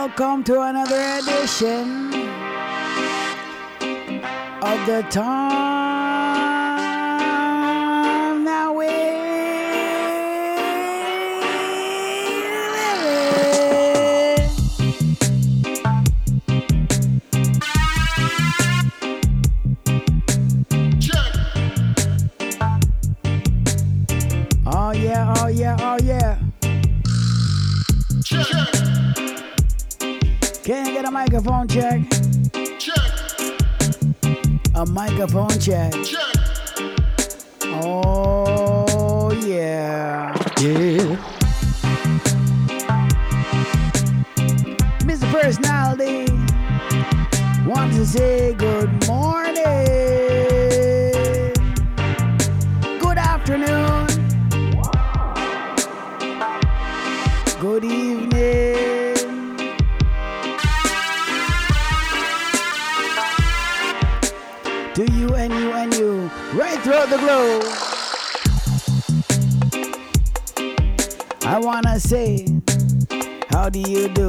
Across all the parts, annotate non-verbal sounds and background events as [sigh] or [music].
Welcome to another edition of the time microphone check? A microphone check. Oh yeah. Yeah. Mr. Personality wants to say good the globe. I wanna say, how do you do?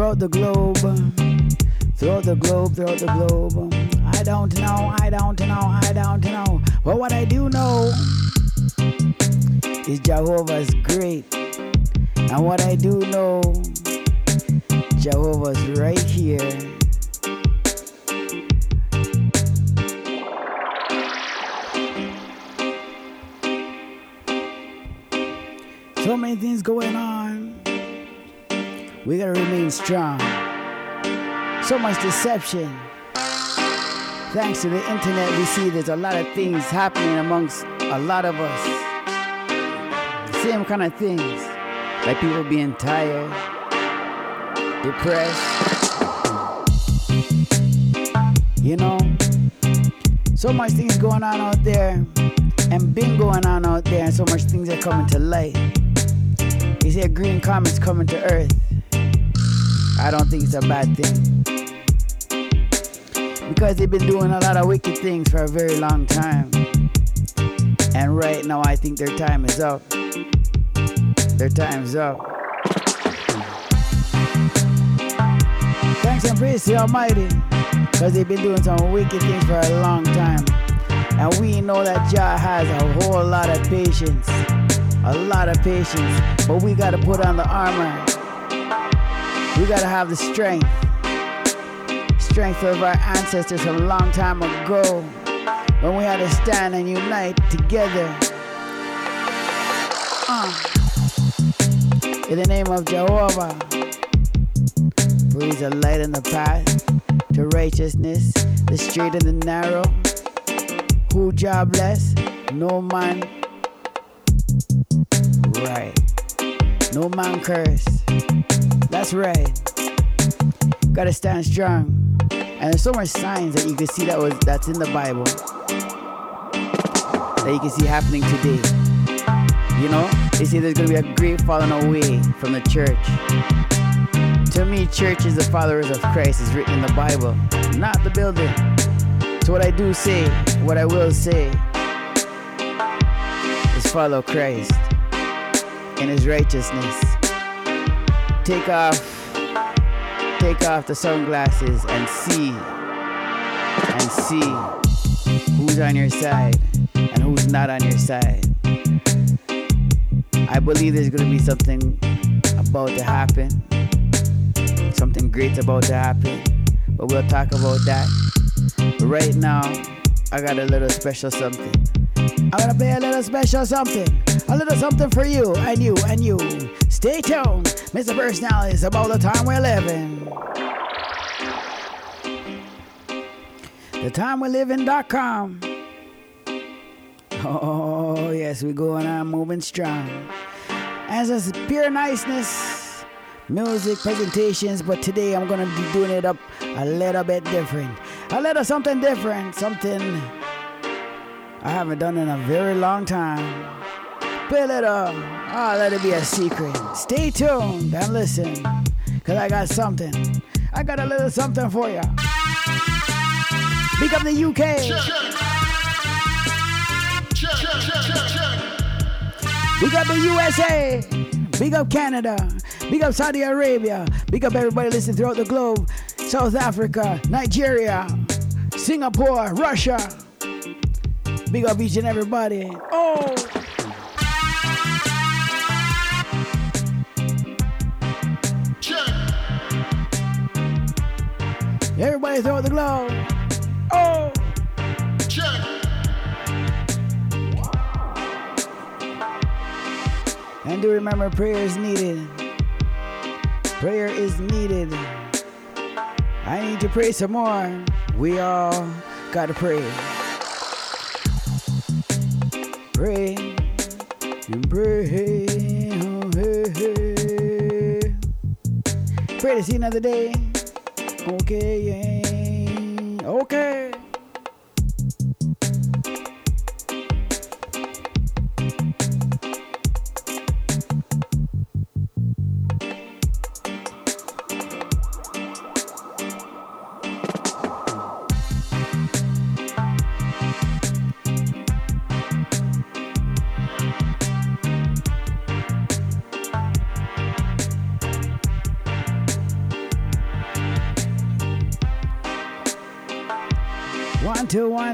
Throughout the globe, throughout the globe, throughout the globe. I don't know, I don't know, I don't know. But what I do know is Jehovah's great. And what I do know, Jehovah's right here. So many things going on. We gotta remain strong. So much deception. Thanks to the internet, we see there's a lot of things happening amongst a lot of us. Same kind of things. Like people being tired, depressed. You know? So much things going on out there and been going on out there and so much things are coming to light. You see a green comet's coming to Earth. I don't think it's a bad thing. Because they've been doing a lot of wicked things for a very long time. And right now I think their time is up. Their time's up. Thanks and praise to the Almighty. Because they've been doing some wicked things for a long time. And we know that Jah has a whole lot of patience. A lot of patience. But we gotta put on the armor. We gotta have the strength. Strength of our ancestors from a long time ago. When we had to stand and unite together. Uh. In the name of Jehovah. He's a light in the path to righteousness, the straight and the narrow. Who Jah bless? No man. Right. No man curse. That's right. Gotta stand strong. And there's so much signs that you can see that was that's in the Bible. That you can see happening today. You know? They say there's gonna be a great falling away from the church. To me, church is the followers of Christ is written in the Bible, not the building. So what I do say, what I will say, is follow Christ in his righteousness. Take off, take off the sunglasses and see, and see who's on your side and who's not on your side. I believe there's gonna be something about to happen, something great about to happen, but we'll talk about that. But right now, I got a little special something. I'm gonna play a little special something. A little something for you and you and you. Stay tuned. Mr. Personality is about the time we're living. The time we're living.com. Oh, yes, we're going on moving strong. As a pure niceness, music presentations, but today I'm gonna be doing it up a little bit different. A little something different, something I haven't done in a very long time. Build it up. Oh, let it be a secret. Stay tuned and listen, cause I got something. I got a little something for you. Big up the UK. Big up the USA. Big up Canada. Big up Saudi Arabia. Big up everybody listening throughout the globe. South Africa, Nigeria, Singapore, Russia. Big up each and everybody. Oh! Everybody throw the globe. Oh! Check! And do remember prayer is needed. Prayer is needed. I need to pray some more. We all gotta pray. Pray and pray. Oh. Pray to see another day. Okay, yeah. Okay.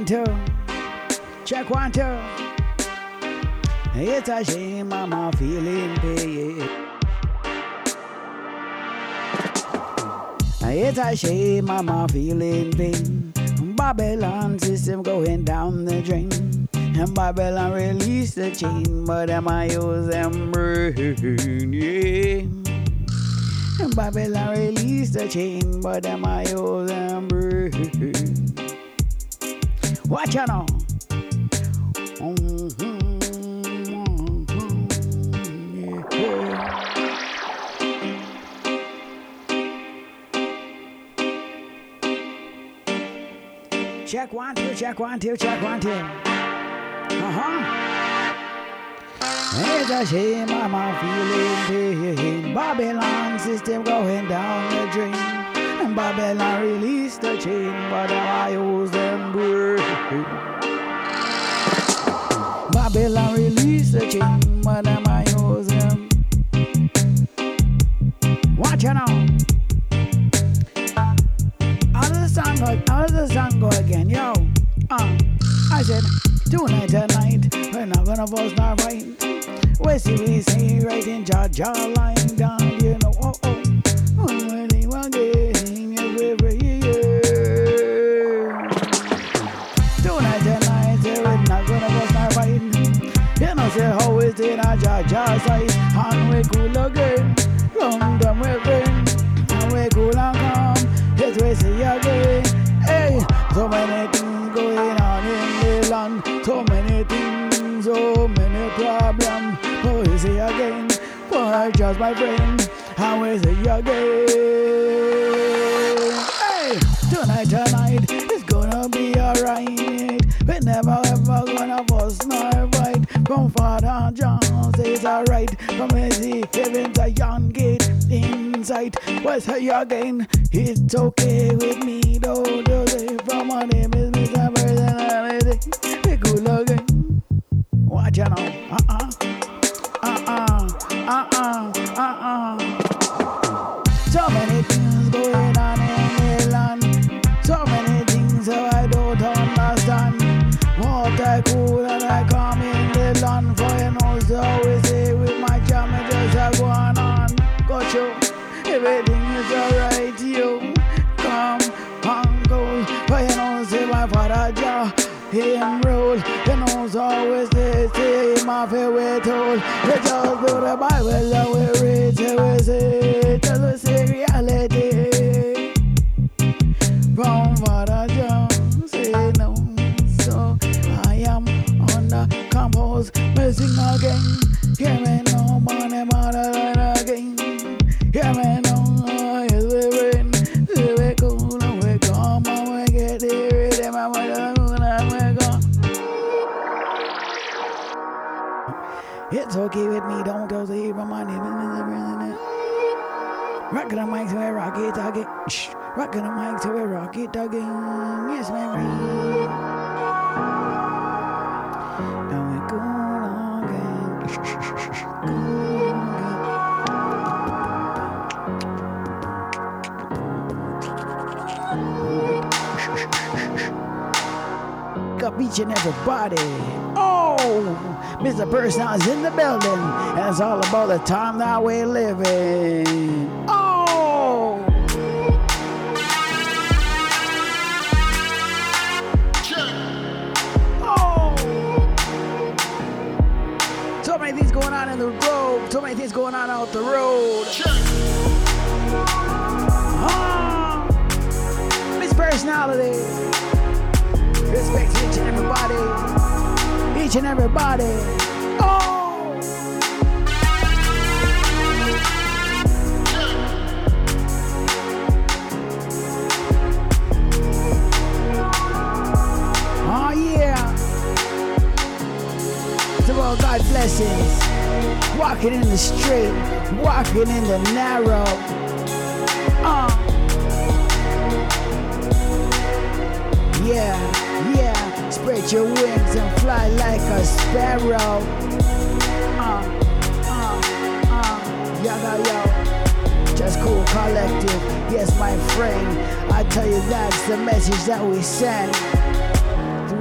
Two. Check one, two. It's a shame I'm feeling pain. It's a shame I'm feeling pain. Babylon system going down the drain. And Babylon release the chain, but am I use them brain? Yeah. And Babylon release the chain, but am I use them brain? Watch out now. Check one, two, check one, two, check one, two. Uh-huh. It's a shame I'm feeling pain. Babylon system going down the drain. Babylon release the chain, but I use them brain. Babylon release the chain, but I use them. Watch out now. How does the song go? How does the song go again, yo? Uh, I said tonight tonight we're not gonna fuss nor fight. We see we say right in jaw lying down, Just my friend. How is it again? Hey, tonight, tonight, it's gonna be alright. We never ever gonna fuss nor fight. From Father John says alright. From Easy Heaven to young gate inside. What's say again? It's okay with me, though. say from my name is Mr. Personality. We cool again. Watch out now. Uh-uh. Uh-uh. Uh-uh. Uh-uh. So many things going on in the land. So many things that I don't understand. What I cool and I come in the land for you know so say with my jam it just a go on. Got you. Everything is alright, you. Come and go. For you know say my father Jah him road. You know Bibles always say, say my favorite tool. We just put the Bible read Shh. Rockin' the mic to a rocket target. Yes, my ring. And we go on again. Shh, shh, shh. Go on again. Up each and everybody. Oh, Mr. Personal's in the building, and it's all about the time that we're living. Going on in the road. So many things going on out the road. Ah, Miss Personality. Respect to each and everybody. Each and everybody. Oh! Oh, yeah. It's about God blessings. Walking in the straight, walking in the narrow. Uh. Yeah, yeah, spread your wings and fly like a sparrow. Uh, uh, uh, yaga yo. Just cool collective, yes, my friend. I tell you that's the message that we send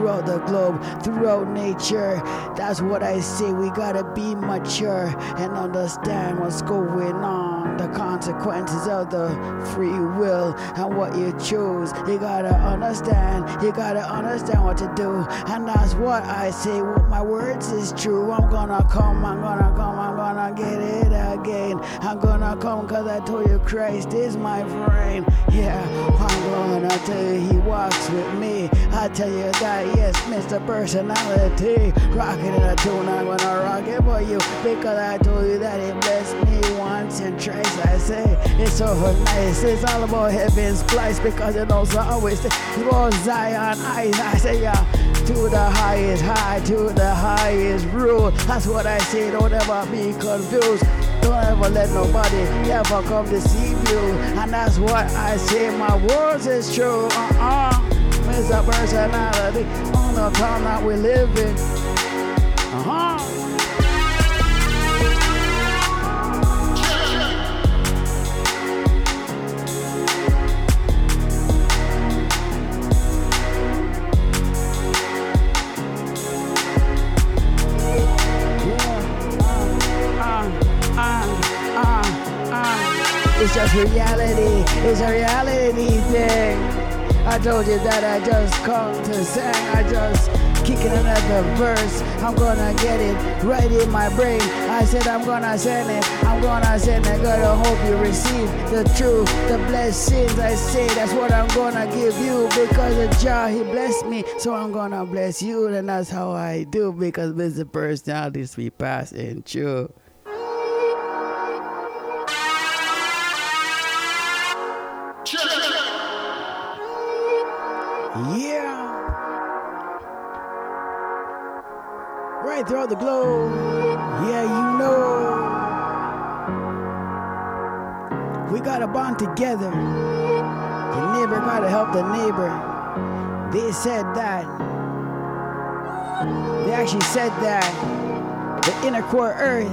throughout the globe, throughout nature. That's what I say. We gotta be mature and understand what's going on, the consequences of the free will and what you choose. You gotta understand, you gotta understand what to do. And that's what I say. My words is true. I'm gonna come, I'm gonna come, I'm gonna get it again. I'm gonna come because I told you Christ is my friend. Yeah, I'm gonna tell you he walks with me. I tell you that, yes, Mr. Personality. Rocking in a tune, I'm gonna rock it for you. Because I told you that he blessed me once and twice. I say, it's so nice. It's all about heaven's place because it I always say, it was Zion. I, I say, yeah, to the highest high, to the highest rule. That's what I say, don't ever be confused. Don't ever let nobody ever come deceive you. And that's what I say, my words is true. Uh-uh. Mr. Personality on the time that we live in. Uh-huh. Just reality. It's a reality thing. I told you that I just come to sing. I just kicking another verse. I'm gonna get it right in my brain. I said I'm gonna send it. I'm gonna send it. Gonna hope you receive the truth, the blessings. I say that's what I'm gonna give you because the Jah He blessed me. So I'm gonna bless you, and that's how I do because Mr. Personalities we pass in true. Right throughout the globe. Yeah, you know. We gotta bond together. The neighbor gotta help the neighbor. They said that. They actually said that the inner core Earth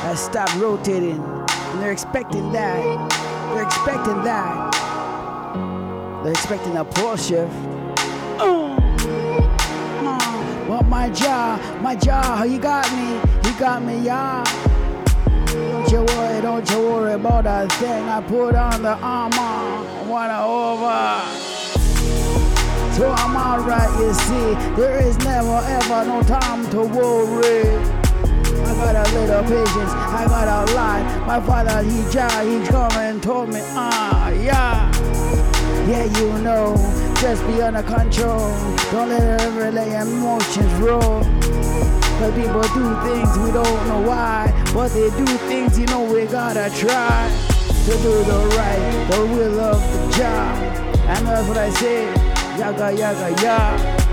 has stopped rotating. And they're expecting that. They're expecting that. They're expecting a pole shift. But my Jah, my Jah, you got me, you got me, yeah. Don't you worry, don't you worry about that thing. I put on the armor, wanna over. So I'm alright, you see. There is never ever no time to worry. I got a little patience, I got a lot. My father, he tried, he come and told me, ah, yeah. Yeah, you know, just be under control. Don't let ever let emotions roll. Cause people do things we don't know why, but they do things you know we gotta try to do the right, the will of the job. And that's what I say, yaga yaga yaga.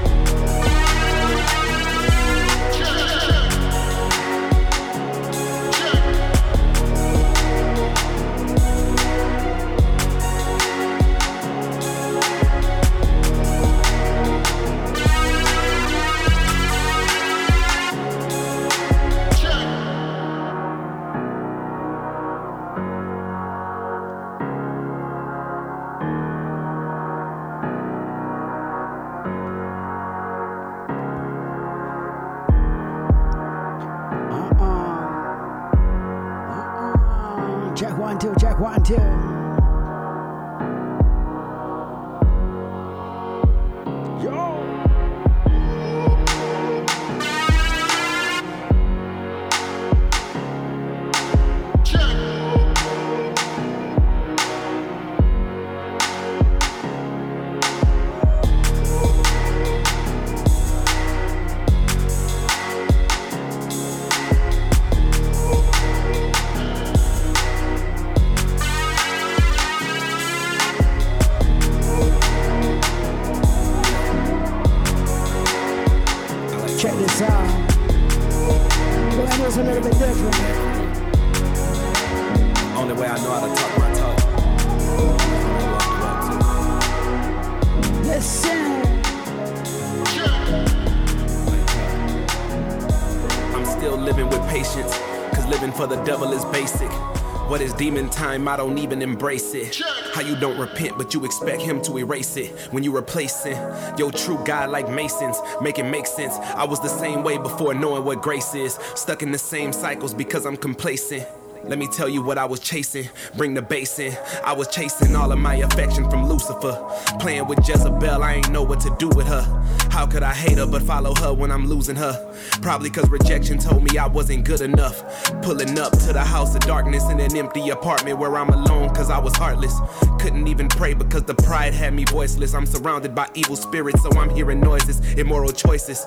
one, two. Yo! was a little bit different. Only way I know how to talk my talk. Listen. I'm still living with patience, cause living for the devil is basic demon time, I don't even embrace it. How you don't repent, but you expect him to erase it when you replace replacing your true God like Masons, make it make sense. I was the same way before knowing what grace is, stuck in the same cycles because I'm complacent. Let me tell you what I was chasing. Bring the bass in. I was chasing all of my affection from Lucifer. Playing with Jezebel, I ain't know what to do with her. How could I hate her but follow her when I'm losing her? Probably cause rejection told me I wasn't good enough. Pulling up to the house of darkness in an empty apartment where I'm alone cause I was heartless. Couldn't even pray because the pride had me voiceless. I'm surrounded by evil spirits, so I'm hearing noises, immoral choices.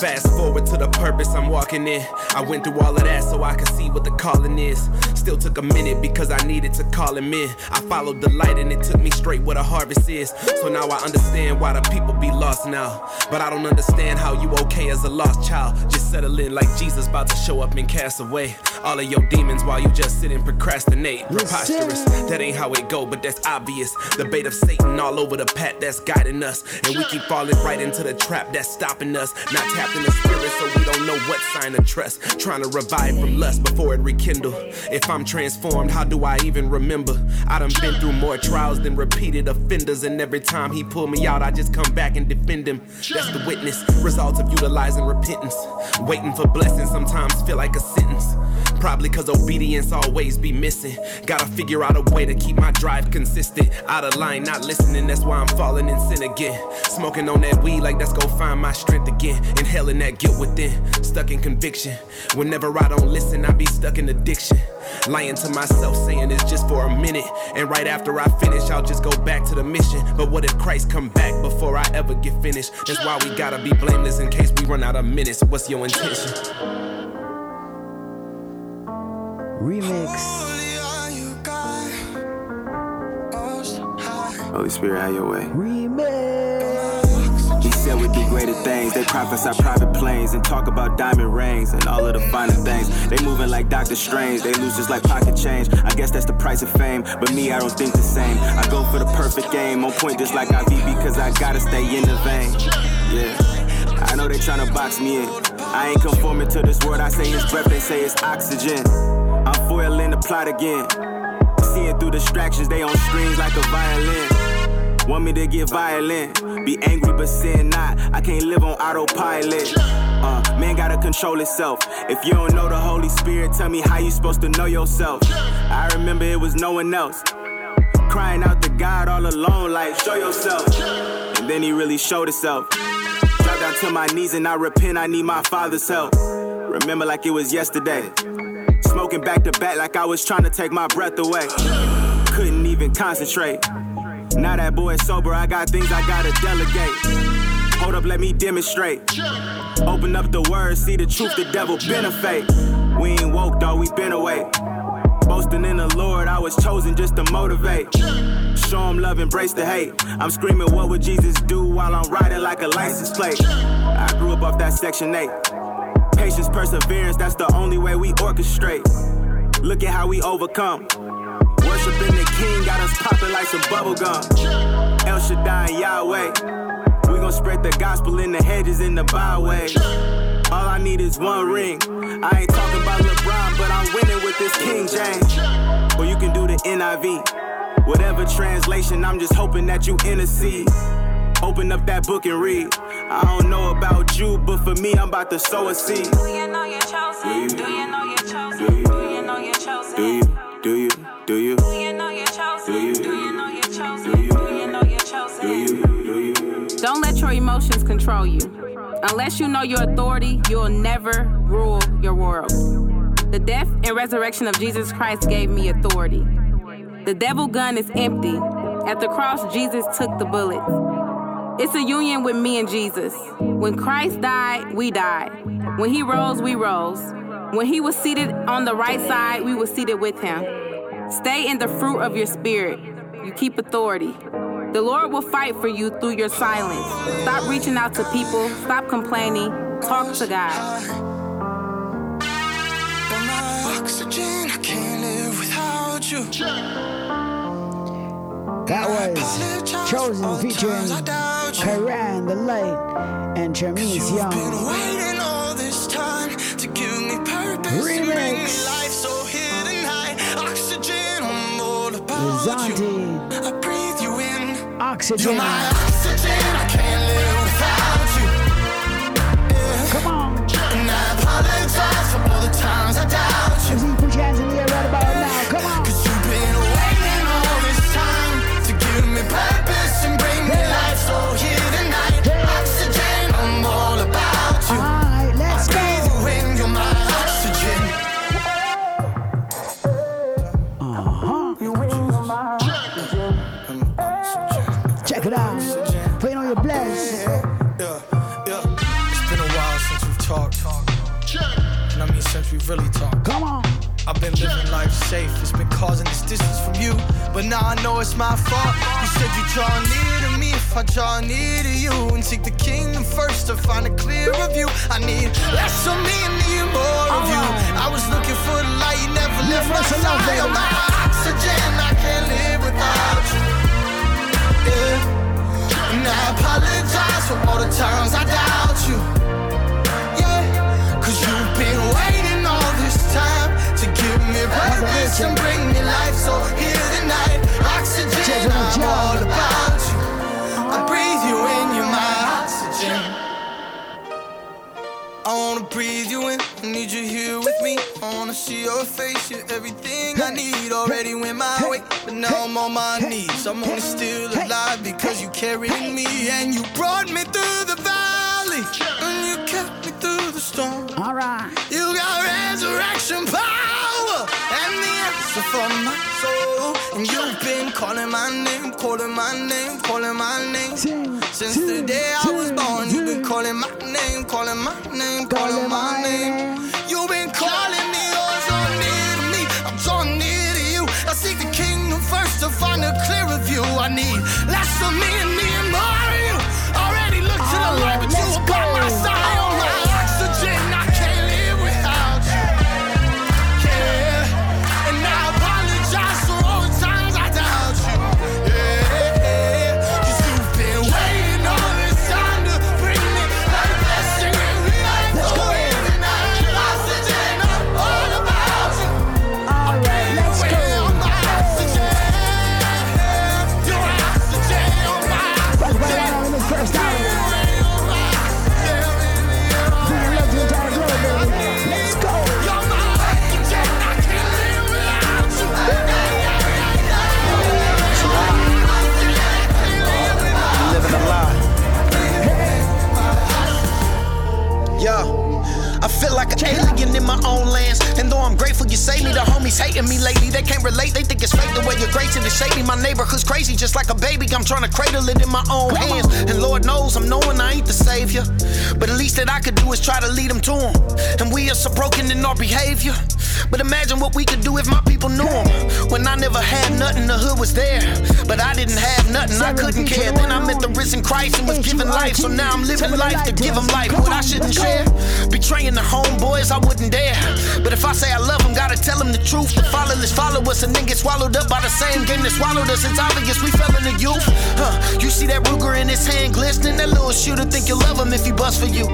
Fast forward to the purpose I'm walking in. I went through all of that so I could see what the calling is. Still took a minute because I needed to call him in. I followed the light and it took me straight where the harvest is. So now I understand why the people be lost now. But I don't understand how you okay as a lost child. Just settle in like Jesus about to show up and cast away all of your demons while you just sit and procrastinate. Preposterous, that ain't how it go, but that's obvious. The bait of Satan all over the path that's guiding us. And we keep falling right into the trap that's stopping us. Not tapped in the spirit, so we don't know what sign to trust. Trying to revive from lust before it rekindle. If I'm transformed, how do I even remember? I done been through more trials than repeated offenders, and every time he pull me out, I just come back and defend him. That's the witness, results of utilizing repentance. Waiting for blessings sometimes feel like a sentence. Probably cause obedience always be missing. Gotta figure out a way to keep my drive consistent. Out of line, not listening, that's why I'm falling in sin again. Smoking on that weed like let's go find my strength again. Inhaling that guilt within, stuck in conviction. Whenever I don't listen, I be stuck in addiction. Lying to myself, saying it's just for a minute. And right after I finish, I'll just go back to the mission. But what if Christ come back before I ever get finished? That's why we gotta be blameless in case we run out of minutes. What's your intention? Remix. Holy Spirit, have your way. Remix said we do greater things. They prophesy private planes and talk about diamond rings and all of the finer things. They moving like Doctor Strange. They lose just like pocket change. I guess that's the price of fame. But me, I don't think the same. I go for the perfect game. On point just like IV because I gotta stay in the vein. Yeah. I know they tryna box me in. I ain't conforming to this word. I say it's breath, they say it's oxygen. I'm foiling the plot again. Seeing through distractions, they on screens like a violin. Want me to get violent, be angry but sin not. I can't live on autopilot. Uh, man gotta control itself. If you don't know the Holy Spirit, tell me how you supposed to know yourself. I remember it was no one else. Crying out to God all alone, like, show yourself. And then he really showed himself. Drop down to my knees and I repent, I need my father's help. Remember like it was yesterday. Smoking back to back like I was trying to take my breath away. Couldn't even concentrate. Now that boy sober, I got things I gotta delegate. Hold up, let me demonstrate. Open up the word, see the truth, the devil been a fake. We ain't woke, though, we been away. Boasting in the Lord, I was chosen just to motivate. Show him love, embrace the hate. I'm screaming, what would Jesus do while I'm riding like a license plate? I grew up off that Section 8. Patience, perseverance, that's the only way we orchestrate. Look at how we overcome. Worshiping the King got us popping like some bubble gum. El Shaddai and Yahweh. We gon' spread the gospel in the hedges in the byways. All I need is one ring. I ain't talking about LeBron, but I'm winning with this King James. Or you can do the NIV. Whatever translation, I'm just hoping that you intercede. Open up that book and read. I don't know about you, but for me, I'm about to sow a seed. Do you know you're chosen? Do you know you're chosen? Do you know you're chosen? Do you? Do you? Do you? Do you know you're chosen? Do you? Do you know you're chosen? Do you know you're chosen? Do you? Do you? Don't let your emotions control you. Unless you know your authority, you'll never rule your world. The death and resurrection of Jesus Christ gave me authority. The devil gun is empty. At the cross, Jesus took the bullets. It's a union with me and Jesus. When Christ died, we died. When he rose, we rose. When he was seated on the right side, we were seated with him. Stay in the fruit of your spirit. You keep authority. The Lord will fight for you through your silence. Stop reaching out to people. Stop complaining. Talk to God. That was Chosen featuring Karan the Light and Chamise Young. Remix. Zanti oxygen. You're my oxygen. I can't live without you. Yeah. Come on. And I apologize for all the times I doubt you. See, put your hands in the air right about really talked. Come on. I've been living life safe. It's been causing this distance from you. But now I know it's my fault. You said you draw near to me if I draw near to you. And seek the kingdom first to find a clearer view. I need less of me and need more of you. I was looking for the light, you never left my side. Your face, you're everything I need. Already went my way, but now I'm on my knees. I'm only still alive because you carried me and you brought me through the valley. And you kept me through the storm. Alright. You got resurrection power and the answer for my soul. And you've been calling my name, calling my name, calling my name. Since the day I was born, you've been calling my name, calling my name, calling my name. You've been calling a clearer view. I need less of me and me and more of you. Already look to the light, but you were by my side. my own land the homies hating me lately. They can't relate, they think it's fake the way you're gracing is shady. My neighborhood's crazy, just like a baby. I'm trying to cradle it in my own hands. And Lord knows I'm knowing I ain't the savior. But the least that I could do is try to lead them to him. And we are so broken in our behavior. But imagine what we could do if my people knew him. When I never had nothing, the hood was there. But I didn't have nothing, I couldn't care. Then I met the risen Christ and was given life. So now I'm living life to give him life. What I shouldn't share. Betraying the homeboys, I wouldn't dare. But if I say I love him, gotta tell him the truth. The fatherless follow us and then get swallowed up by the same game that swallowed us. It's obvious we fell in the youth. Huh. You see that Ruger in his hand glistening? That little shooter think you love him if he bust for you.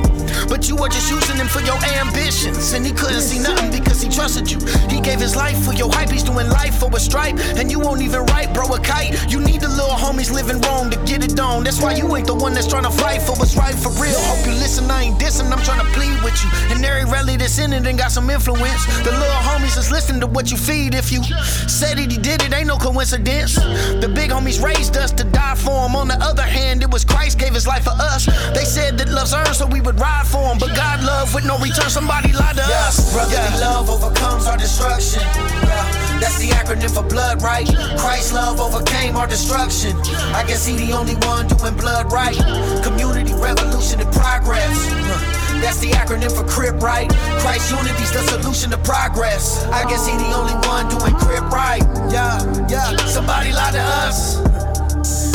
But you were just using him for your ambitions. And he couldn't see nothing because he trusted you. He gave his life for your hype. He's doing life for a stripe. And you won't even write, bro, a kite. You need the little homies living wrong to get it done. That's why you ain't the one that's trying to fight for what's right for real. Hope you listen, I ain't dissing. I'm trying to plead with you. And every rally that's in it and got some influence. The little homies is listening to what you feed. If you said it, he did it, ain't no coincidence. The big homies raised us to die for him. On the other hand, it was Christ gave his life for us. They said that love's earned, so we would ride for him. But God love with no return, somebody lied to Yeah, us. brotherly Yeah. love overcomes our destruction. Yeah, that's the acronym for blood, right? Christ's love overcame our destruction. I guess he the only one doing blood right. Community revolution and progress. Huh. That's the acronym for crib right. Christ unity's the solution to progress. I guess he the only one doing crib right. Yeah, yeah. Somebody lied to us.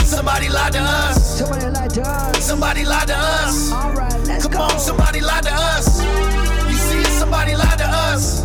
Somebody lied to us. Somebody lied to us. Somebody lied to us. Alright, let's Come go. on, somebody lied to us. You see somebody lied to us.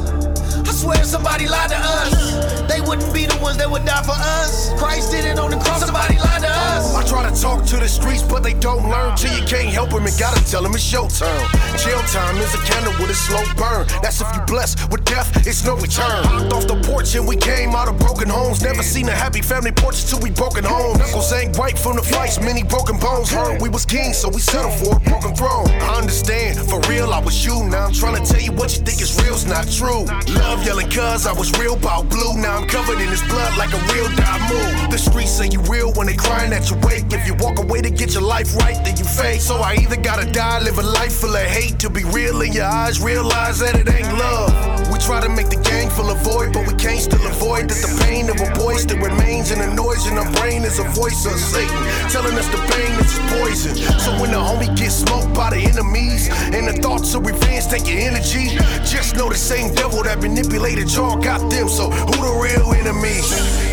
I swear somebody lied to us. They wouldn't be the ones that would die for us. Christ did it on the cross, somebody lied to us. I try to talk to the streets, but they don't learn. Till you can't help them and gotta tell them it's your turn. Jail time is a candle with a slow burn. That's if you blessed with death, it's no return. Hopped off the porch and we came out of broken homes. Never seen a happy family portrait till we broken home. Knuckles ain't white from the fights, many broken bones. Heard we was kings, so we settled for a broken throne. I understand, for real, I was you. Now I'm trying to tell you what you think is real's not true. Love yelling cuz I was real about blue. Now I'm covered in his blood like a real die move. The streets say you real when they crying at your wake. If you walk away to get your life right, then you fake. So I either gotta die, live a life full of hate to be real in your eyes, realize that it ain't love. We try to make the gang full of void, but we can't still avoid that the pain of a boy still remains in the noise in our brain is a voice of Satan telling us the pain is poison. So when the homie gets smoked by the enemies and the thoughts of revenge take your energy, just know the same devil that manipulated y'all got them. So who the real enemy?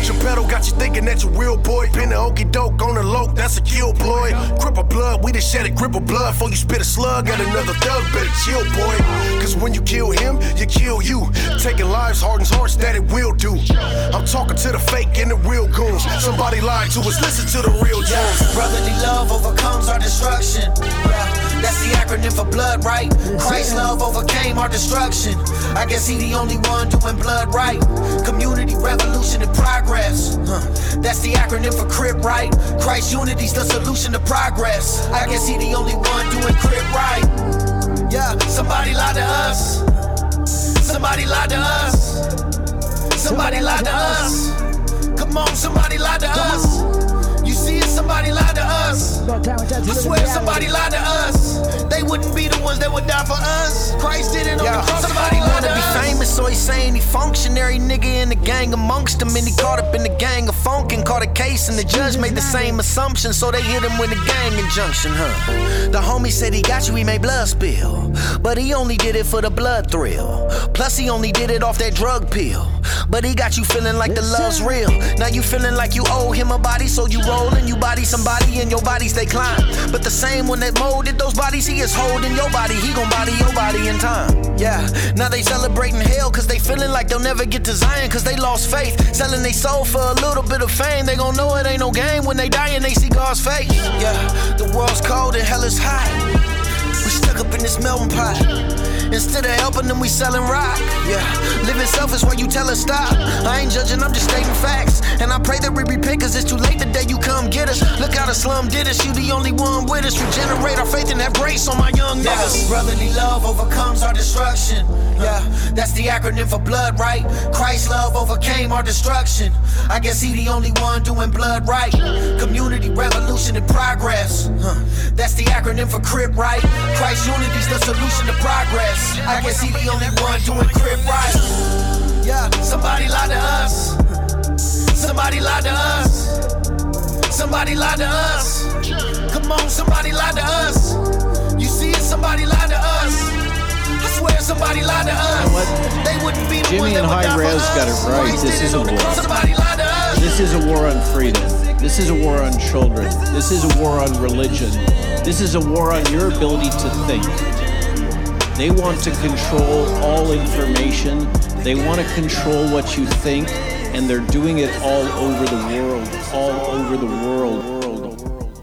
Geppetto got you thinking that you real boy. Pin the okey doke on the loke, that's a kill ploy. Cripple blood, we just shed a grip of blood. Before you spit a slug at another thug, better chill, boy. Cause when you kill him, you kill you. Taking lives hardens hearts that it will do. I'm talking to the fake and the real goons. Somebody lied to us, listen to the real Yeah, Jones. brotherly love overcomes our destruction. Yeah, that's the acronym for blood, right? Christ's love overcame our destruction. I guess he the only one doing blood right. Community revolution and progress. That's the acronym for crib right. Christ unity's the solution to progress. I guess he the only one doing crib right. Yeah, somebody lied to us. Somebody lied to us. Somebody lied to us. Come on, somebody lied to us. You see it, somebody lied to us. About time we touch I swear reality. somebody lied to us. They wouldn't be the ones that would die for us. Christ did it on Yeah, the cross. somebody lied to be us. famous, so he's saying he functionary nigga in the gang amongst them, and he caught up in the gang of funk and caught a case, and the judge made the same assumption, so they hit him with a gang injunction, huh? The homie said he got you, he made blood spill, but he only did it for the blood thrill. Plus he only did it off that drug pill, but he got you feeling like the love's real. Now you feeling like you owe him a body, so you roll and you body somebody, and your bodies they climb. But the same one that molded those bodies, he is holding your body, he gon' body your body in time. Yeah, now they celebrating hell cause they feeling like they'll never get to Zion cause they lost faith. Selling they soul for a little bit of fame. They gon' know it ain't no game when they die and they see God's face. Yeah, the world's cold and hell is hot. We stuck up in this melting pot. Instead of helping them, we selling rock. Yeah, living selfish while you tell us stop. I ain't judging, I'm just stating facts. And I pray that we repent, cause it's too late the day you come get us. Look how the slum did us, you the only one with us. Regenerate our faith and have grace on my young Yeah, niggas. brotherly love overcomes our destruction. Yeah, that's the acronym for blood, right? Christ's love overcame our destruction. I guess he the only one doing blood right. Community revolution and progress. Huh. That's the acronym for crib right. Christ unity's the solution to progress us. I guess he the only one doing crib right. Yeah, somebody lied to us. Somebody lied to us. Somebody lied to us. Come on, somebody lied to us. You see it, somebody lied to us. I swear somebody lied to us. They wouldn't be Jimmy and High Res got it right. This is a war. This is a war on freedom. This is a war on children. This is a war on religion. This is a war on your ability to think. They want to control all information. They want to control what you think, and they're doing it all over the world. All over the world. world, world.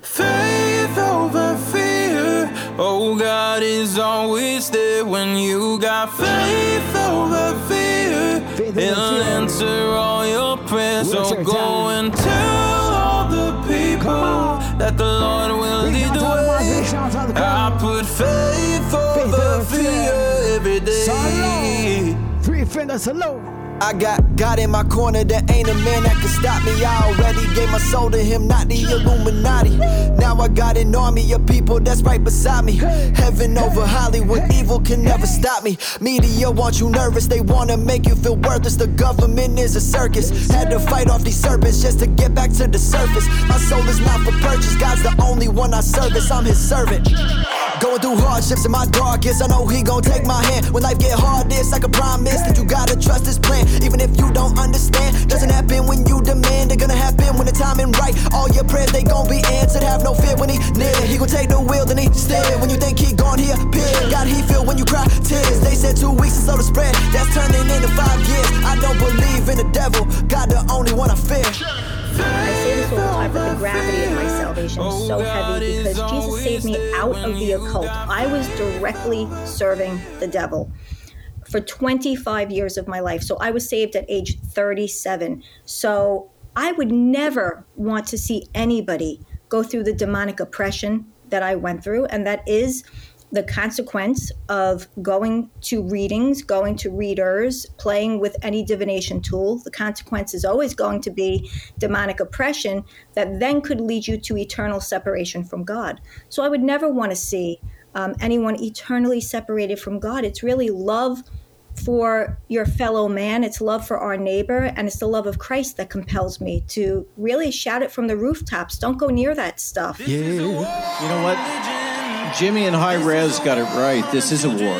Faith over fear. Oh, God is always there when you got faith over fear. He'll answer all your prayers. So go and tell all the people that the Lord will lead the out to my way. big shout out to the I put faith Three us hello. I got God in my corner, there ain't a man that can stop me. I already gave my soul to him, not the Illuminati. Now I got an army of people that's right beside me. Heaven over Hollywood, evil can never stop me. Media want you nervous, they wanna make you feel worthless. The government is a circus. Had to fight off these serpents just to get back to the surface. My soul is not for purchase, God's the only one I service, I'm his servant. Going through hardships in my darkest, I know he gon' take my hand. When life get hard, it's like a promise that you gotta trust his plan. Even if you don't understand, doesn't happen when you demand. They're gonna happen when the timing right. All your prayers, they gon' be answered. Have no fear when he near. He gon' take the wheel, then he steer. When you think he gone, he appear. God, he feel when you cry tears. They said two weeks is slow to spread. That's turning into five years. I don't believe in the devil. God, the only one I fear. I say this all the time, but the gravity of my salvation is so heavy because Jesus saved me out of the occult. I was directly serving the devil for 25 years of my life. So I was saved at age 37. So I would never want to see anybody go through the demonic oppression that I went through. And that is the consequence of going to readings, going to readers, playing with any divination tool. The consequence is always going to be demonic oppression that then could lead you to eternal separation from God. So I would never want to see um, anyone eternally separated from God. It's really love for your fellow man, it's love for our neighbor, and it's the love of Christ that compels me to really shout it from the rooftops. Don't go near that stuff. Yeah. You know what? Jimmy and High Res got it right. This is a war.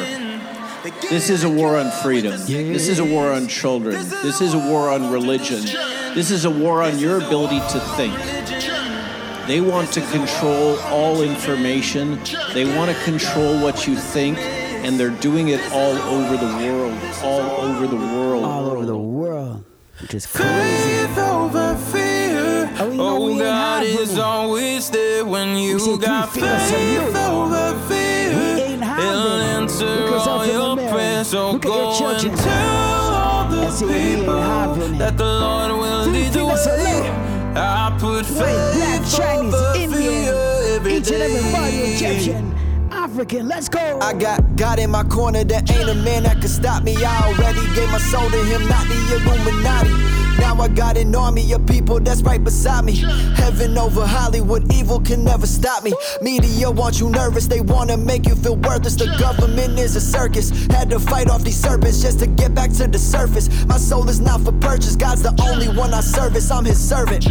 This is a war on freedom. This is a war on children. This is a war on religion. This is a war on your ability to think. They want to control all information. They want to control what you think, and they're doing it all over the world. All over the world. All over the world. Which is crazy. Faith over fear. Oh, oh we know we Oh, ain't God hiding. is always there when you say got three fingers faith salute. over fear. We ain't hiding. He'll answer Look yourself all in the your mirror. prayers. So Look at your go children. and tell all the And see we ain't people hiding. that the Lord will Three lead the fingers way. salute. I put White, black, faith Chinese, over Indian, fear every each and everybody day. Egyptian, African. Let's go. I got God in my corner, there ain't a man that can stop me. I already gave my soul to him, not the Illuminati. Now I got an army of people that's right beside me. Heaven over Hollywood, evil can never stop me. Media want you nervous, they wanna make you feel worthless. The government is a circus. Had to fight off these serpents just to get back to the surface. My soul is not for purchase, God's the only one I service. I'm his servant.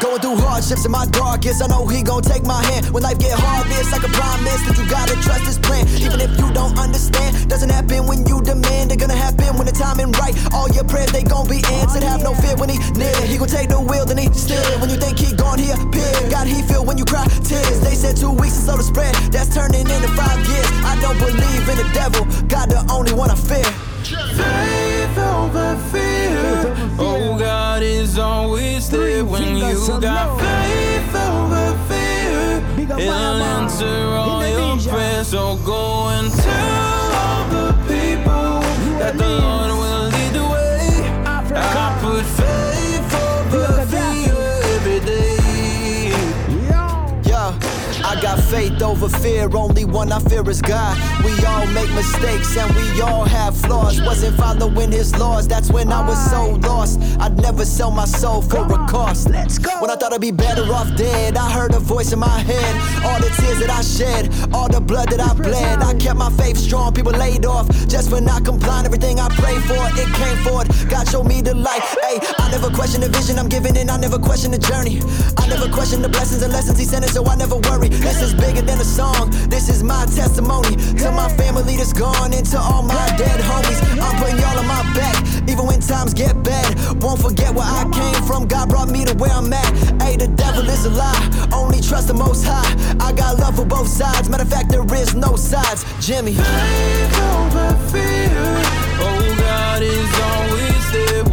Going through hardships in my darkest, I know he gon' take my hand. When life get hard, it's like a promise that you gotta trust his plan. Even if you don't understand, doesn't happen when you demand. They're gonna happen when the timing right. All your prayers, they gon' be answered. Have no fear when he near. He gon' take the wheel, then he steer. When you think he gone, he appear. God, he feel when you cry tears. They said two weeks is slow to spread. That's turning into five years. I don't believe in the devil. God, the only one I fear. Faith over fear. Oh, God is always there when you got faith over fear. Big up He'll answer all your Indonesia. prayers. So go and tell all the people that the Lord will faith over fear. Only one I fear is God. We all make mistakes and we all have flaws. Wasn't following his laws, that's when I was so lost. I'd never sell my soul for a cost. Let's go. When I thought I'd be better off dead, I heard a voice in my head. All the tears that I shed, all the blood that I bled. I kept my faith strong, people laid off just for not complying. Everything I prayed for, it came forward. God showed me the light. Hey, I never question the vision I'm giving, and I never question the journey. I never question the blessings and lessons He sent us, so I never worry. Is bigger than a song. This is my testimony to my family that's gone and to all my dead homies. I'm putting y'all on my back, even when times get bad. Won't forget where I came from. God brought me to where I'm at. Hey, the devil is a lie. Only trust the Most High. I got love for both sides. Matter of fact, there is no sides. Jimmy. Faith over fear. Oh, God is always there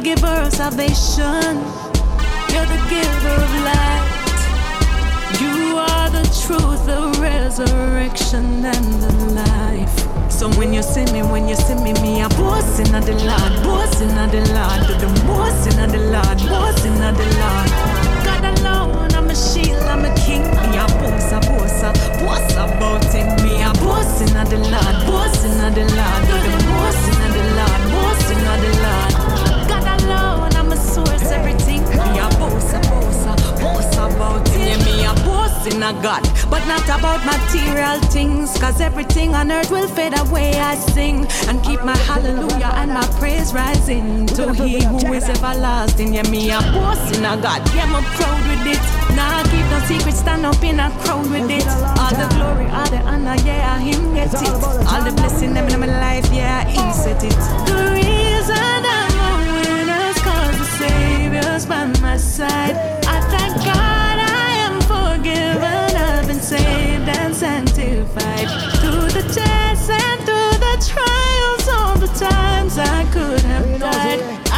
the giver of salvation. You're the giver of light. You are the truth, the resurrection, and the life. So when you see me, when you see me, me a boss in the Lord, boss in the Lord, do the boss in the Lord, boss in the Lord. God alone, I'm a shield, I'm a king, me a boss, a boss, a boss about him, me a boss in the Lord, boss in the Lord, do the boss in the Lord, boss in the Lord. A about him, yeah, me a boss in a God, but not about material things, cause everything on earth will fade away. I sing and keep my hallelujah and my praise rising to He who is everlasting. Yeah, me a boss in a God, yeah, I'm proud with it. Nah, keep no secret, stand up in a crowd with it. All the glory, all the honor, yeah, Him get it. All the blessing them in my life, yeah, He set it. The reason I'm a winner is cause the Savior's by my side. Saved and sanctified. Through the tests and through the trials, all the times I could have died.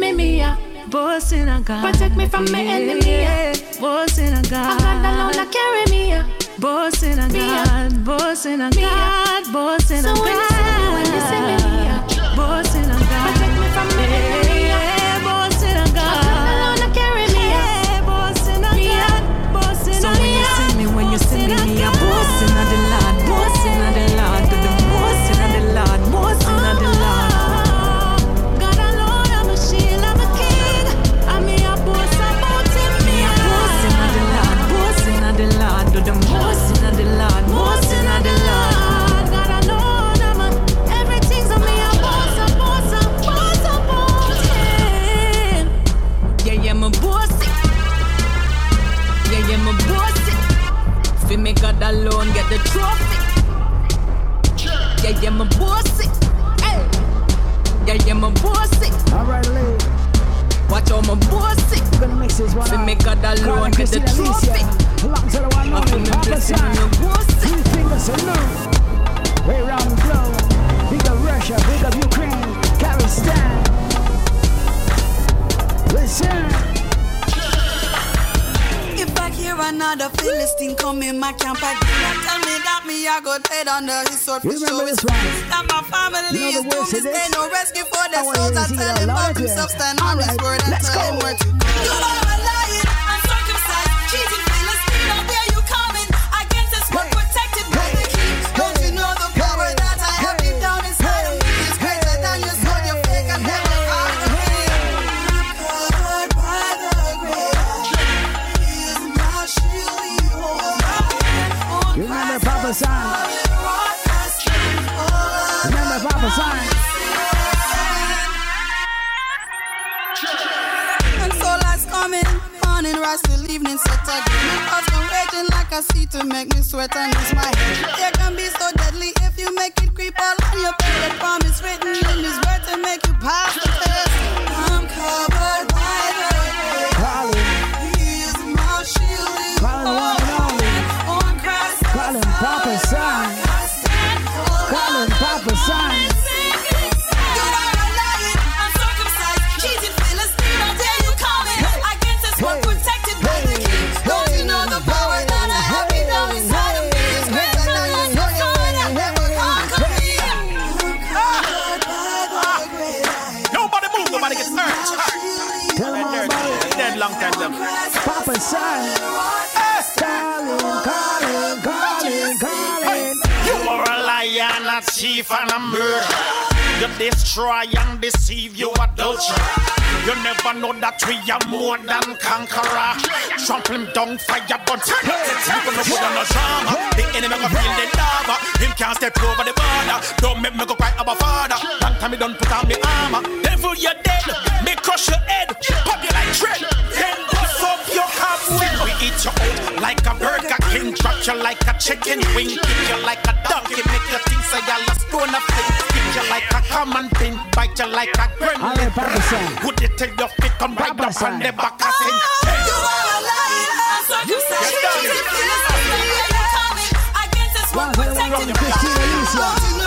When you see me, me boss in a God. Protect me from my enemy, yeah. boss in a God. God alone, I carry me, yeah. Boss in a God, boss in a God, boss in a God. Never know that we are more than conqueror. Trample him down, fire, but turn up the temple, no put on no drama. The enemy go feel the lava. Him can't step over the border. Don't make me go cry about father. Long time me done put on me armor. Devil, you're dead. Me crush your head. Pop you like shred. Then bust up your cobweb. We eat you out like a Burger King. Drop you like a chicken wing. Kick you like a donkey. Make you think say you're a stone of thing. Spit you like a common thing. Bite you like a All right, Papa San. gremlin. Would you tell your feet come right Papa up on San. the back and sing? Hey. You are a lion, uncircumcised, cheating Philistine. How dare you coming against us? We're Alongside the one protected on by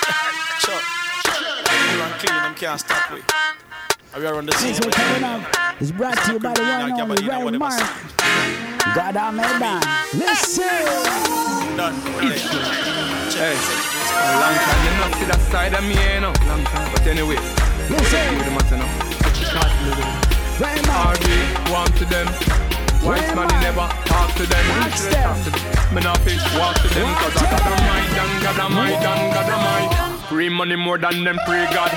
Christine. sure. You and clean, them can't stop with. Are we around the scene? This we're coming up is brought to you by the one and only Ray Mark. God I made man. Listen. Done. Hey, a long time you not see that side of me, you know. Long time, but anyway. Listen. With the matter now. Ray Mark. RD, warm to them. White man, he never talk to them. Ask Should I talk to them? Me not fish walk to them. Cause I got a mind and got a mind and got a mind. Free money more than them free God.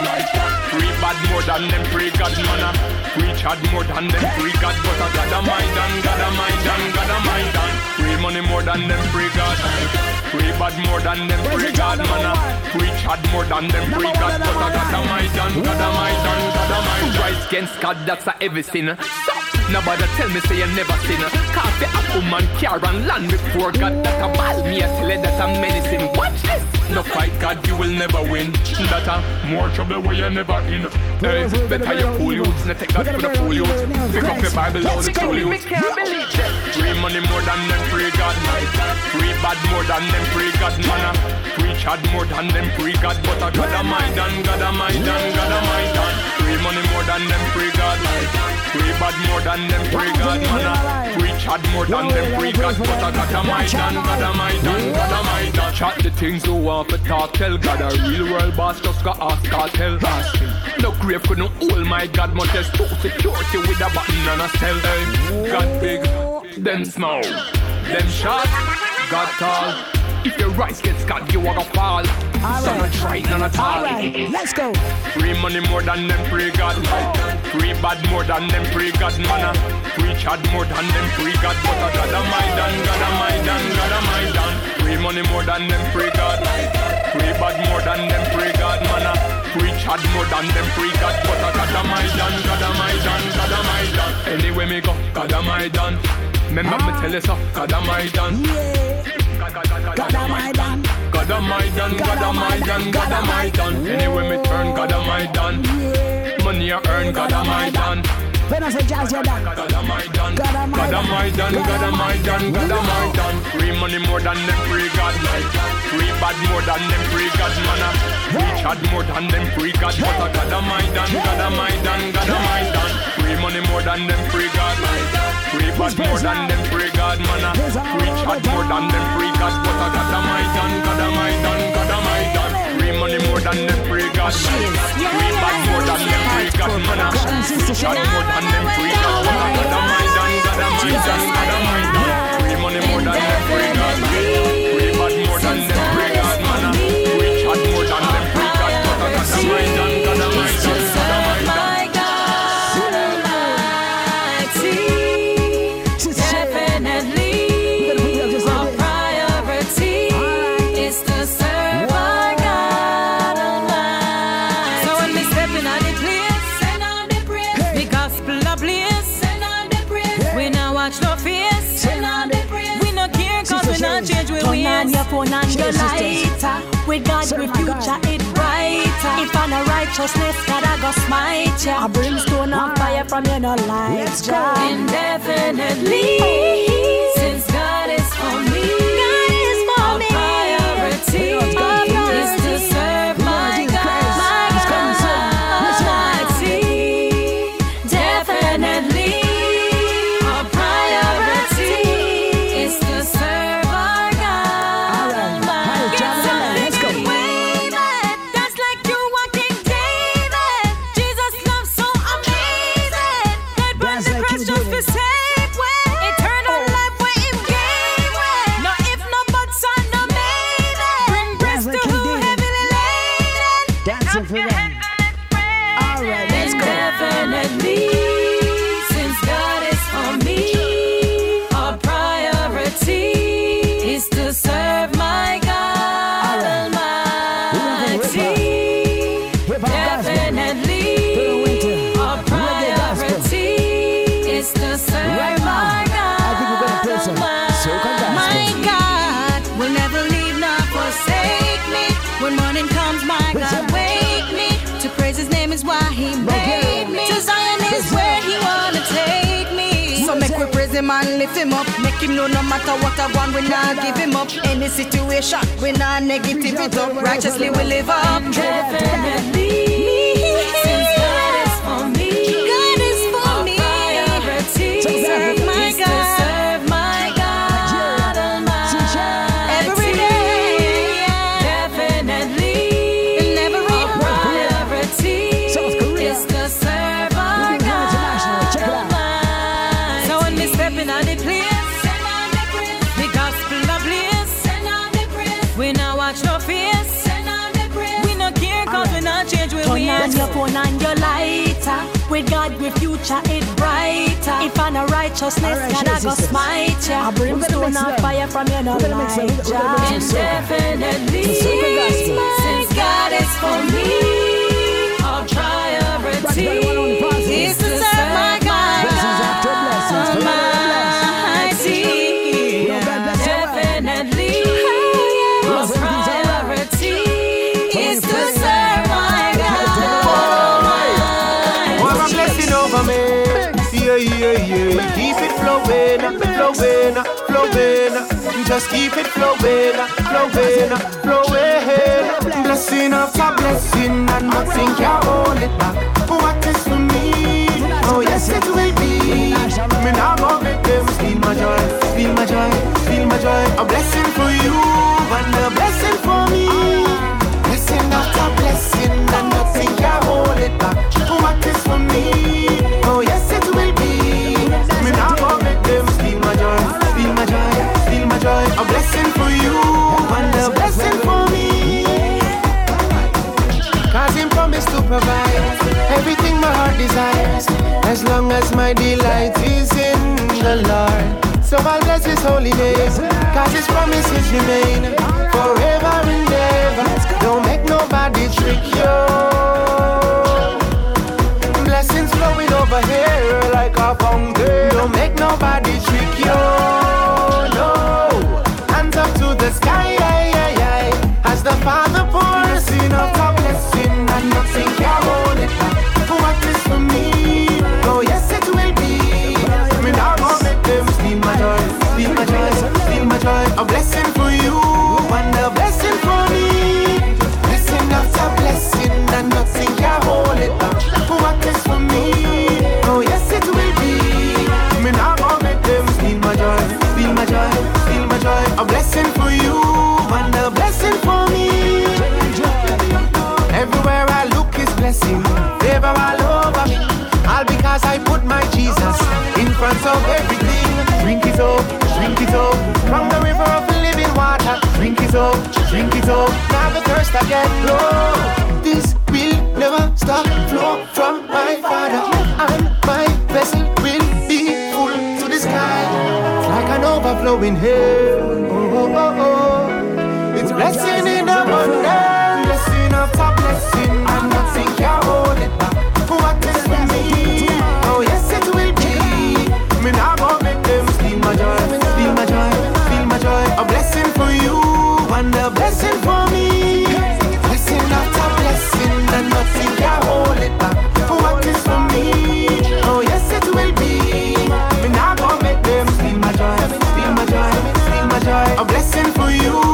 Free bad more than them free God, man. I Preach hard more than them free God. But I got a mind and got a mind and got a mind and Free money more than them free God. Free bad more than them free God, man. I Preach hard more than them free God. But I got a mind and got a mind and got a mind. Rise against God, that's a heavy sin. Nobody tell me say you never sin. Coffee, apple, man, car and land before God. That a ball me a you that a medicine. Watch this. No fight God, you will never win. That a more trouble where you never in. Hey, better you fool youths, not take God for the fool youths. Pick up your Bible, all the fool youths. Free money more than them free God. Free bad more than them free God, man. Preach hard more than them free God. But I got a mind and got a mind and got a mind and Free money more than them free God. Free bad more than them free God, man. Preach hard more than them free God. But I got a mind and got a mind and got a mind and Chat the things you want for talk. Tell God a real world boss just got ask cartel. Him. No grave couldn't hold my God. Must test to security with a button and a cell. Hey, God big, them small, them short, God tall. If your rise gets cut, you are gonna fall. So not try none at all. Alright, let's go. Free money more than them free God. Free bad more than them free God, man. Free chad more than them free God. But I got a my done, got a my done, got a my done. Free money more than them free God. Free bad more than them free God, man. Free chad more than them free God. But I got a my done, got a my done, got a my done. Anyway me go, got a my done. Remember me tell you so, got a my done. God a my done. God a my done, God a my done, God a my done. Anyway me turn, God a my done. Money I earn, God a my done. When I say jazz, you're done. God a my done, God a my God a my done, God a my done, God my done. Free money more than them free God. Free bad more than them free God, man. Free chad more than them free God. But I God a my done, God a my done, God a my done. Free money more than them free God. Free bad more than them free God, man. Ah. Free chad more than them free God. But I God a my done, God a my done, God a my done. Free money more than them free God. Ah. Free bad more than them free God, man. Free chad more than them free God. But I God a my done, God a my done, God a my done. Free money more than them free God. Free bad more than them free Turn your phone and your lighter. With God, with future, it brighter. If I'm a righteousness, God, I go smite ya. A brimstone on fire from your no light. Let's go. Indefinitely, since God is for me. God is for me. Priority is to serve and lift Him up. Make Him know no matter what I want, we not give Him up. Any situation, we not negative it up. Righteously we live up. Definitely. Where we Turn at. on your phone and your lighter. With God, with future, it brighter. If I'm a righteousness, Alright, God, I go smite ya. A We're gonna brimstone them. fire from your no We're gonna mix them. light We're gonna mix ya. them soca. Definitely, It's a soca gospel. since God is for me, Just keep it flowing, flowing, flowing. Blessing after blessing, and nothing can hold it back. What is for me? Oh, yes, it will be. Me now go make them steal my joy, steal my joy, steal my joy. A blessing for you, and a blessing for me. Blessing after blessing, and nothing can hold it back. What is for me? provides everything my heart desires, as long as my delight is in the Lord. So I'll bless His holy name, cause His promises remain forever and ever. Don't make nobody trick you. Blessings flowing over here like a fountain. Don't make nobody trick you. Front of everything. Drink it up, drink it up. From the river of living water. Drink it up, drink it up. Now the thirst again, flow. This will never stop flow from my Father. And my vessel will be full to the sky. It's like an overflowing hill. Blessing for you.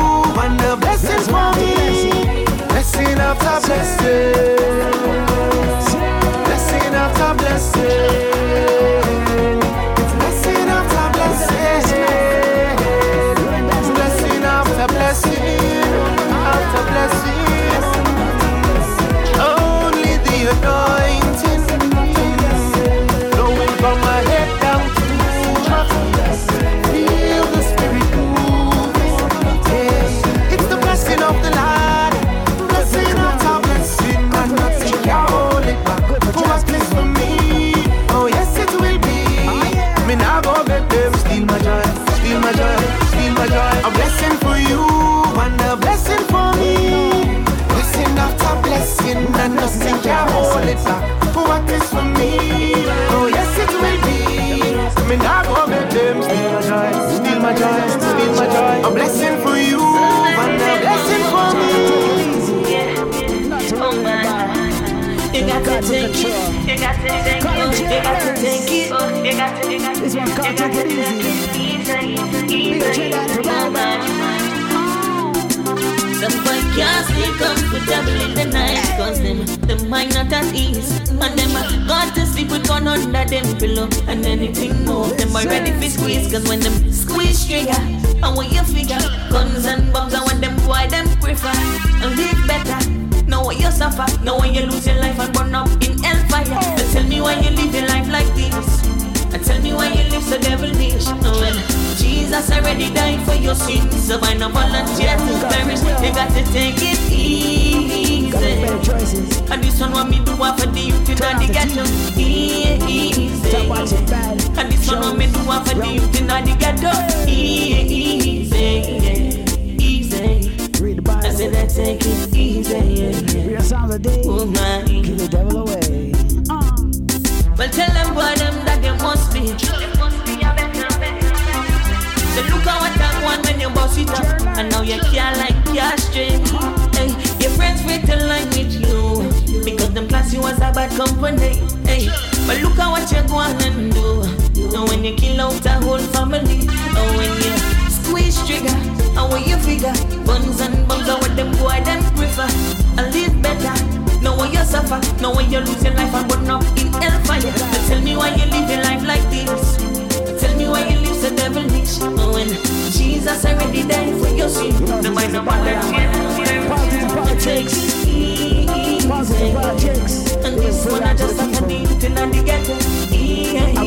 Got to take it. You got to take it. You got to take it. You got to. Got to. This one can't take it easy. Big check out to oh. Some boy can't stay comfortable in the night Cause them, them mind not at ease And them a got to sleep with gun under them pillow And anything more, them already fi squeeze Cause when them squeeze trigger And when you figure Guns and bombs and when them boy them prefer And live better what you suffer Know when you lose your life and burn up in hellfire But tell me why you live your life like this and tell me why you live so devilish. When Jesus already died for your sins, so why not volunteer to perish? You got to take it easy. And this one want me do what for the youth in the ghetto. Easy. And this one want me do what for the youth in the ghetto. Easy. Easy. I take it easy. Real sounds of day. Oh my. Keep the devil away. Uh. Well, tell them boy them that they must be. So look at what I want when you boss it up, and now you can't like cash straight. Hey, your friends wait to line with you because them class you as a bad company. Hey, but look at what you're going and do. And when you kill out a whole family, and when you squeeze trigger, and when you figure buns and bums are what them boy them prefer. And live better. Know when you suffer, know when you lose your life and burn up in hellfire. But tell me why you live your life like this. Tell me why you live so devilish. Oh, when Jesus already died for your sin. No mind no bother. It takes. And this one I just have to deal till I get easy. And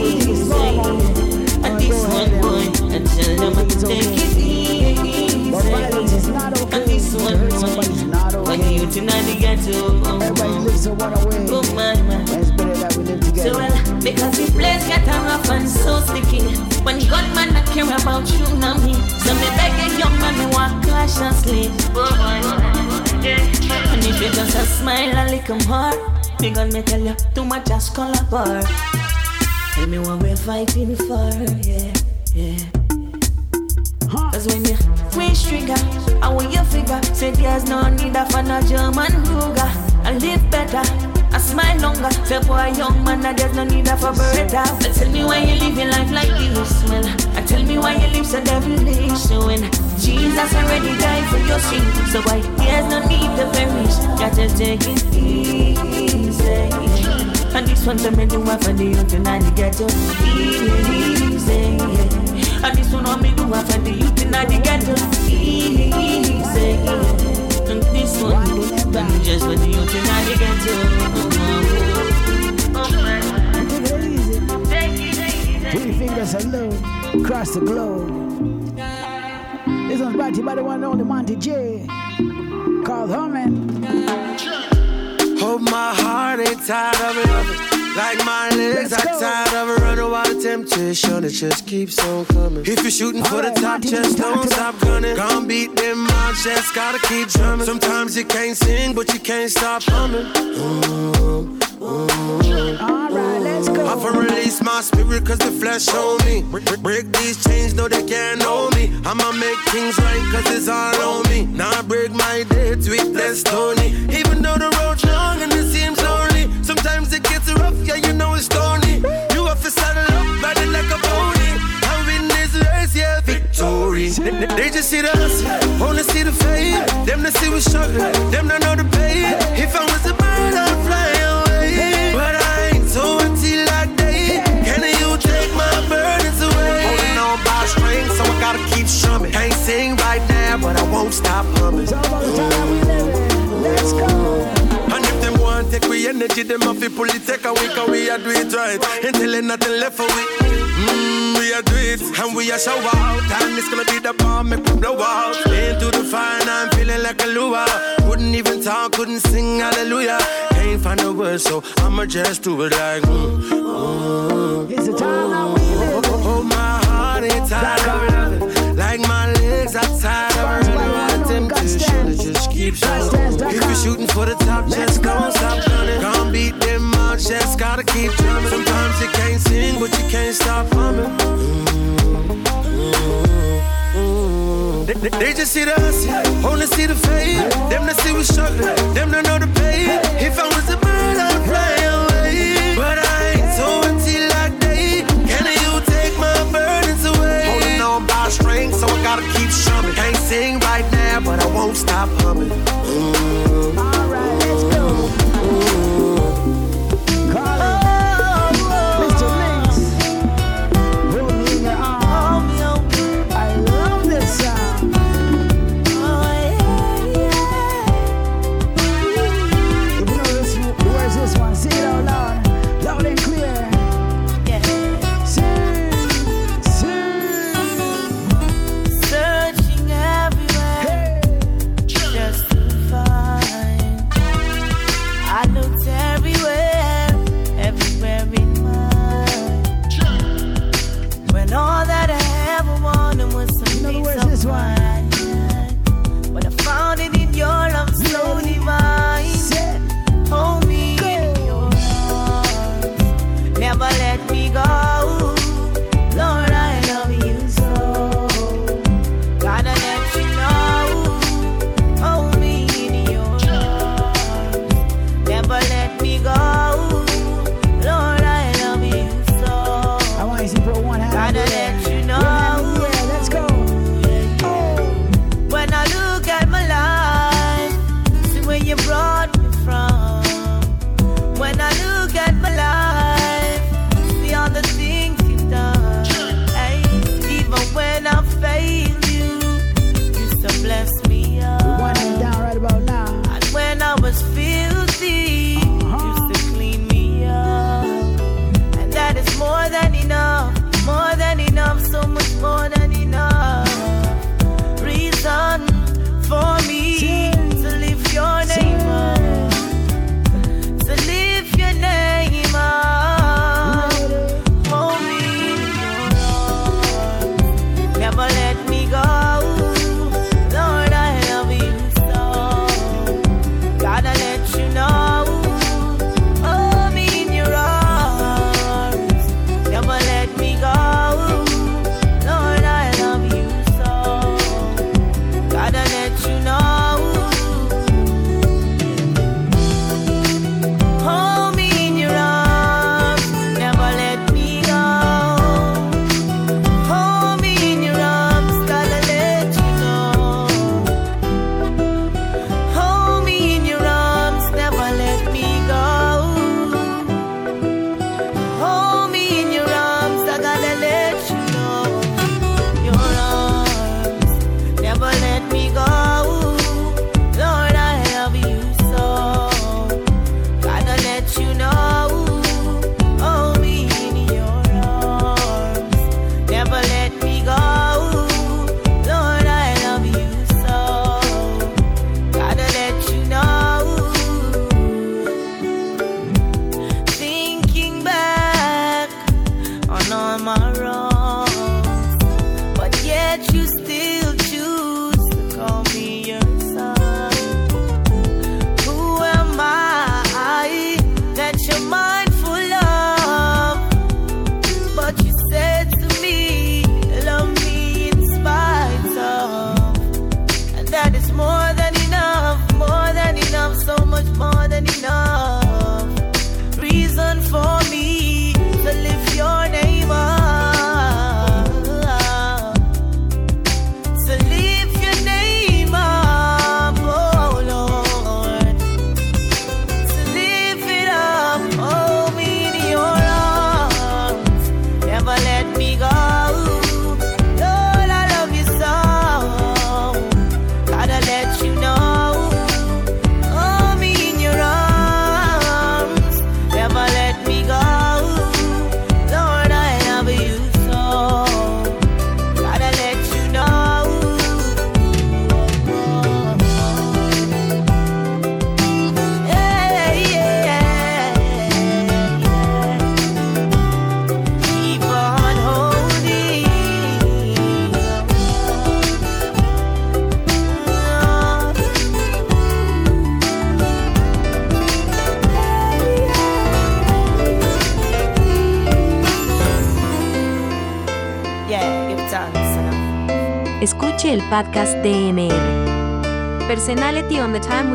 this one boy, I tell them to take it easy because the place get rough and so sticky. When gunman not care about you, not me. So me beg a young man me walk cautiously. And if you just a smile and lick 'em hard, me gun me tell you too much just call bar. Tell me what we're fighting for, yeah, yeah. Cause when you wish trigger, I want your figure, say there's no need of no German Ruger. I live better, I smile longer. Say boy, young man, and there's no need of a Beretta. But tell me why you live your life like this, well. I tell me why you live so devilish. When Jesus already died for your sin, so why there's no need to perish. Gotta take it easy. And this one to me do what for the youth tonight to get to easy. And this one on me do what for the youth tonight to get to easy. And this one do what just for the youth tonight to get to. Three fingers alone, across the globe. This one's brought to you by the one and only Monty J. Called Humming. Hope my heart ain't tired of it. Like my legs are tired of while the temptation it just keeps on coming. If you're shooting for the top, just don't stop gunning. Gonna beat them odds, just gotta keep drumming. Sometimes you can't sing, but you can't stop humming. Alright, let's go. I've release my spirit cause the flesh on me. Break, these chains, no they can't hold me. I'ma make things right cause it's all on me. Now I break my debts with less Tony. Even though the road's long and it seems lonely. Sometimes it gets rough, yeah, you know it's stony. You have to saddle up, riding like a pony. I'm in this race, yeah, victory. They, they- they just see the hustle, only see the fame. Them they see we struggle, them don't know the pain. If I was a bird, I'd fly away. But I ain't so until I die. Can you take my burdens away? Holding on by a string, so I gotta keep strumming. Can't sing right now, but I won't stop humming. Let's go. Take we energy, them have to pull it, take away, cause we are do it right. Ain't nothing left for we. Mmm, we are do it, and we are show out. And it's gonna be the bomb, make we blow out. Into the fire, and I'm feeling like a lure. Couldn't even talk, couldn't sing hallelujah. Can't find the words, so I'ma just do it like. Mm, mm. It's the time now we live. Oh, my heart ain't tired of loving. Like my legs are tired it just. If you're shooting for the top, just don't stop running. Gonna beat them out, just gotta keep drumming. Sometimes you can't sing, but you can't stop humming. They, they, they just see the hustle, only see the fame. Them they see we struggle, them don't know the pain. If I was a bird, I'd fly away. But I ain't so until I die. Can you take my burdens away? Holding on by a string, so I gotta keep strumming. Can't sing right now, but I won't stop humming. Mm.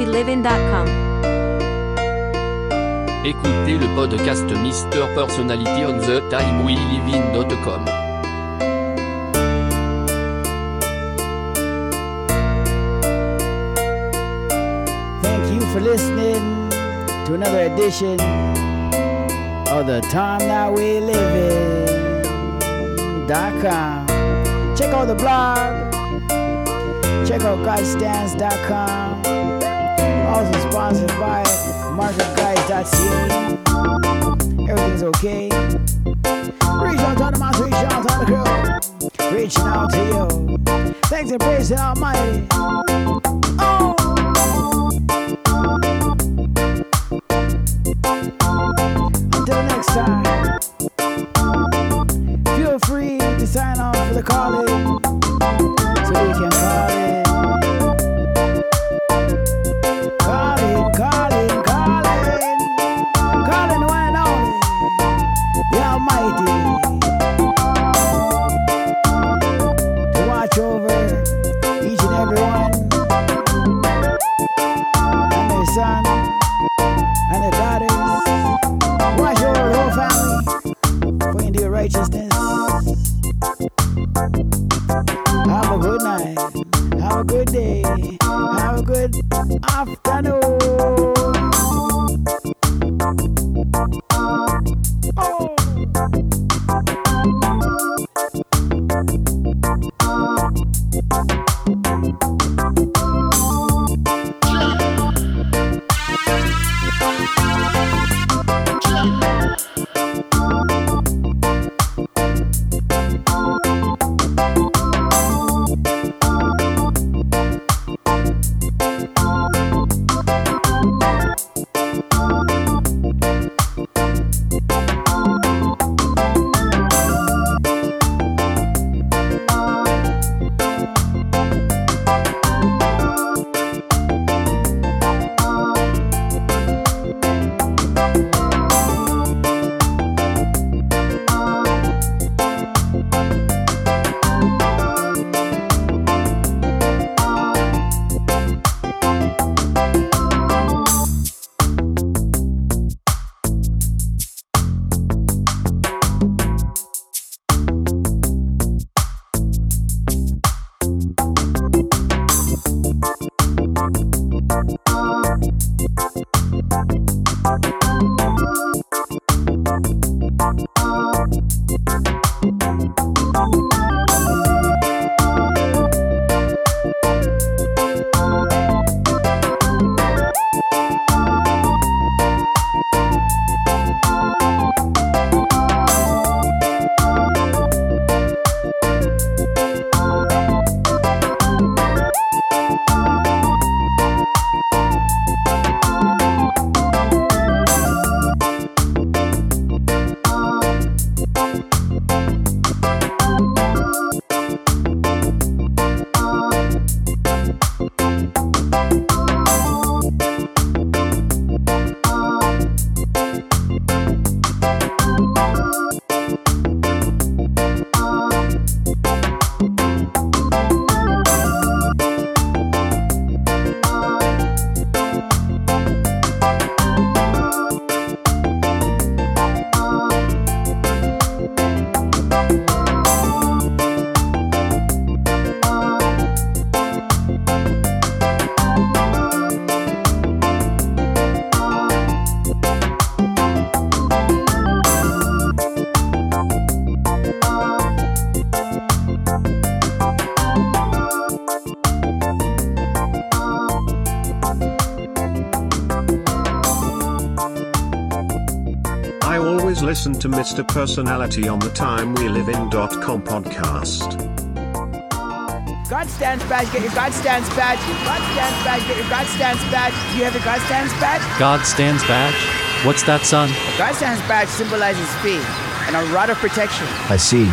goodlivin.com. Écoutez le podcast Mister Personality on the Time We Live in.com. Thank you for listening to another edition of the Time That We Live in.com. Check out the blog. Check out GodStands.com. Also sponsored by marketguide.ca. Everything's okay. Reach out to the mass, reach out to the crew. Reaching out to you. Thanks and praise to Almighty. Oh! Until next time. Listen to Mr. Personality on the Time We Live In.com podcast. God stands badge, get your God stands badge. God stands badge, get your God stands badge. Do you have your God stands badge? God stands badge? What's that, son? A God stands badge symbolizes faith and a rod of protection. I see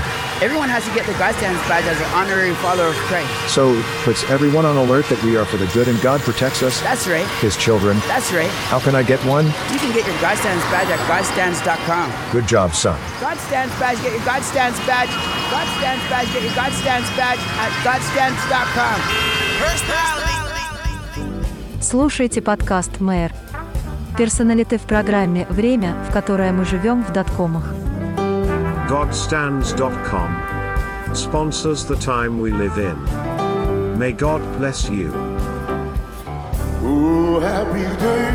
Everyone has to get the God stands badge as an honorary follower of Christ. So, puts everyone on alert that we are for the good and God protects us? That's right. His children. That's right. How can I get one? You can get your God stands badge at godstands.com. Good job, son. God stands badge, get your God stands badge. God stands badge, get your God stands badge at godstands.com. Слушайте подкаст «Мэр». Персоналиты в программе «Время, в которое мы живем в доткомах». Godstands.com sponsors the time we live in. May God bless you. Oh, happy day.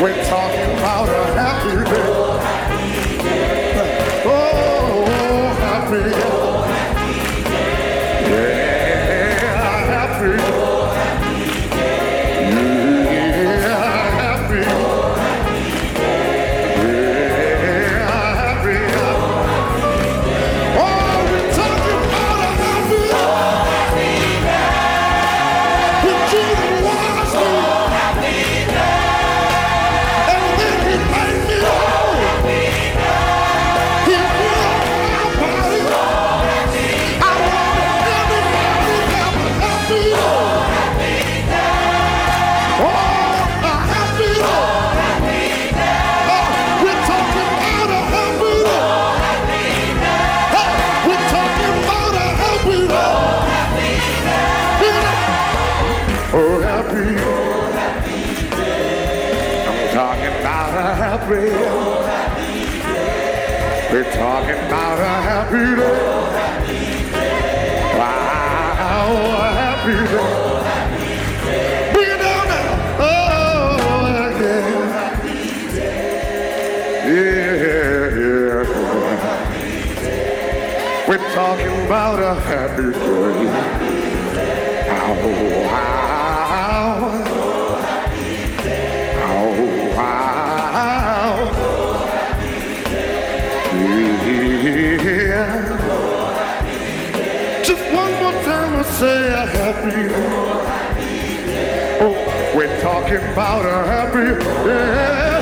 We're talking about a happy day. [laughs] Oh, oh, happy day. talking about a happy day. Oh, wow. Oh, wow. Just one more time I say a happy Oh, we're talking about a happy day.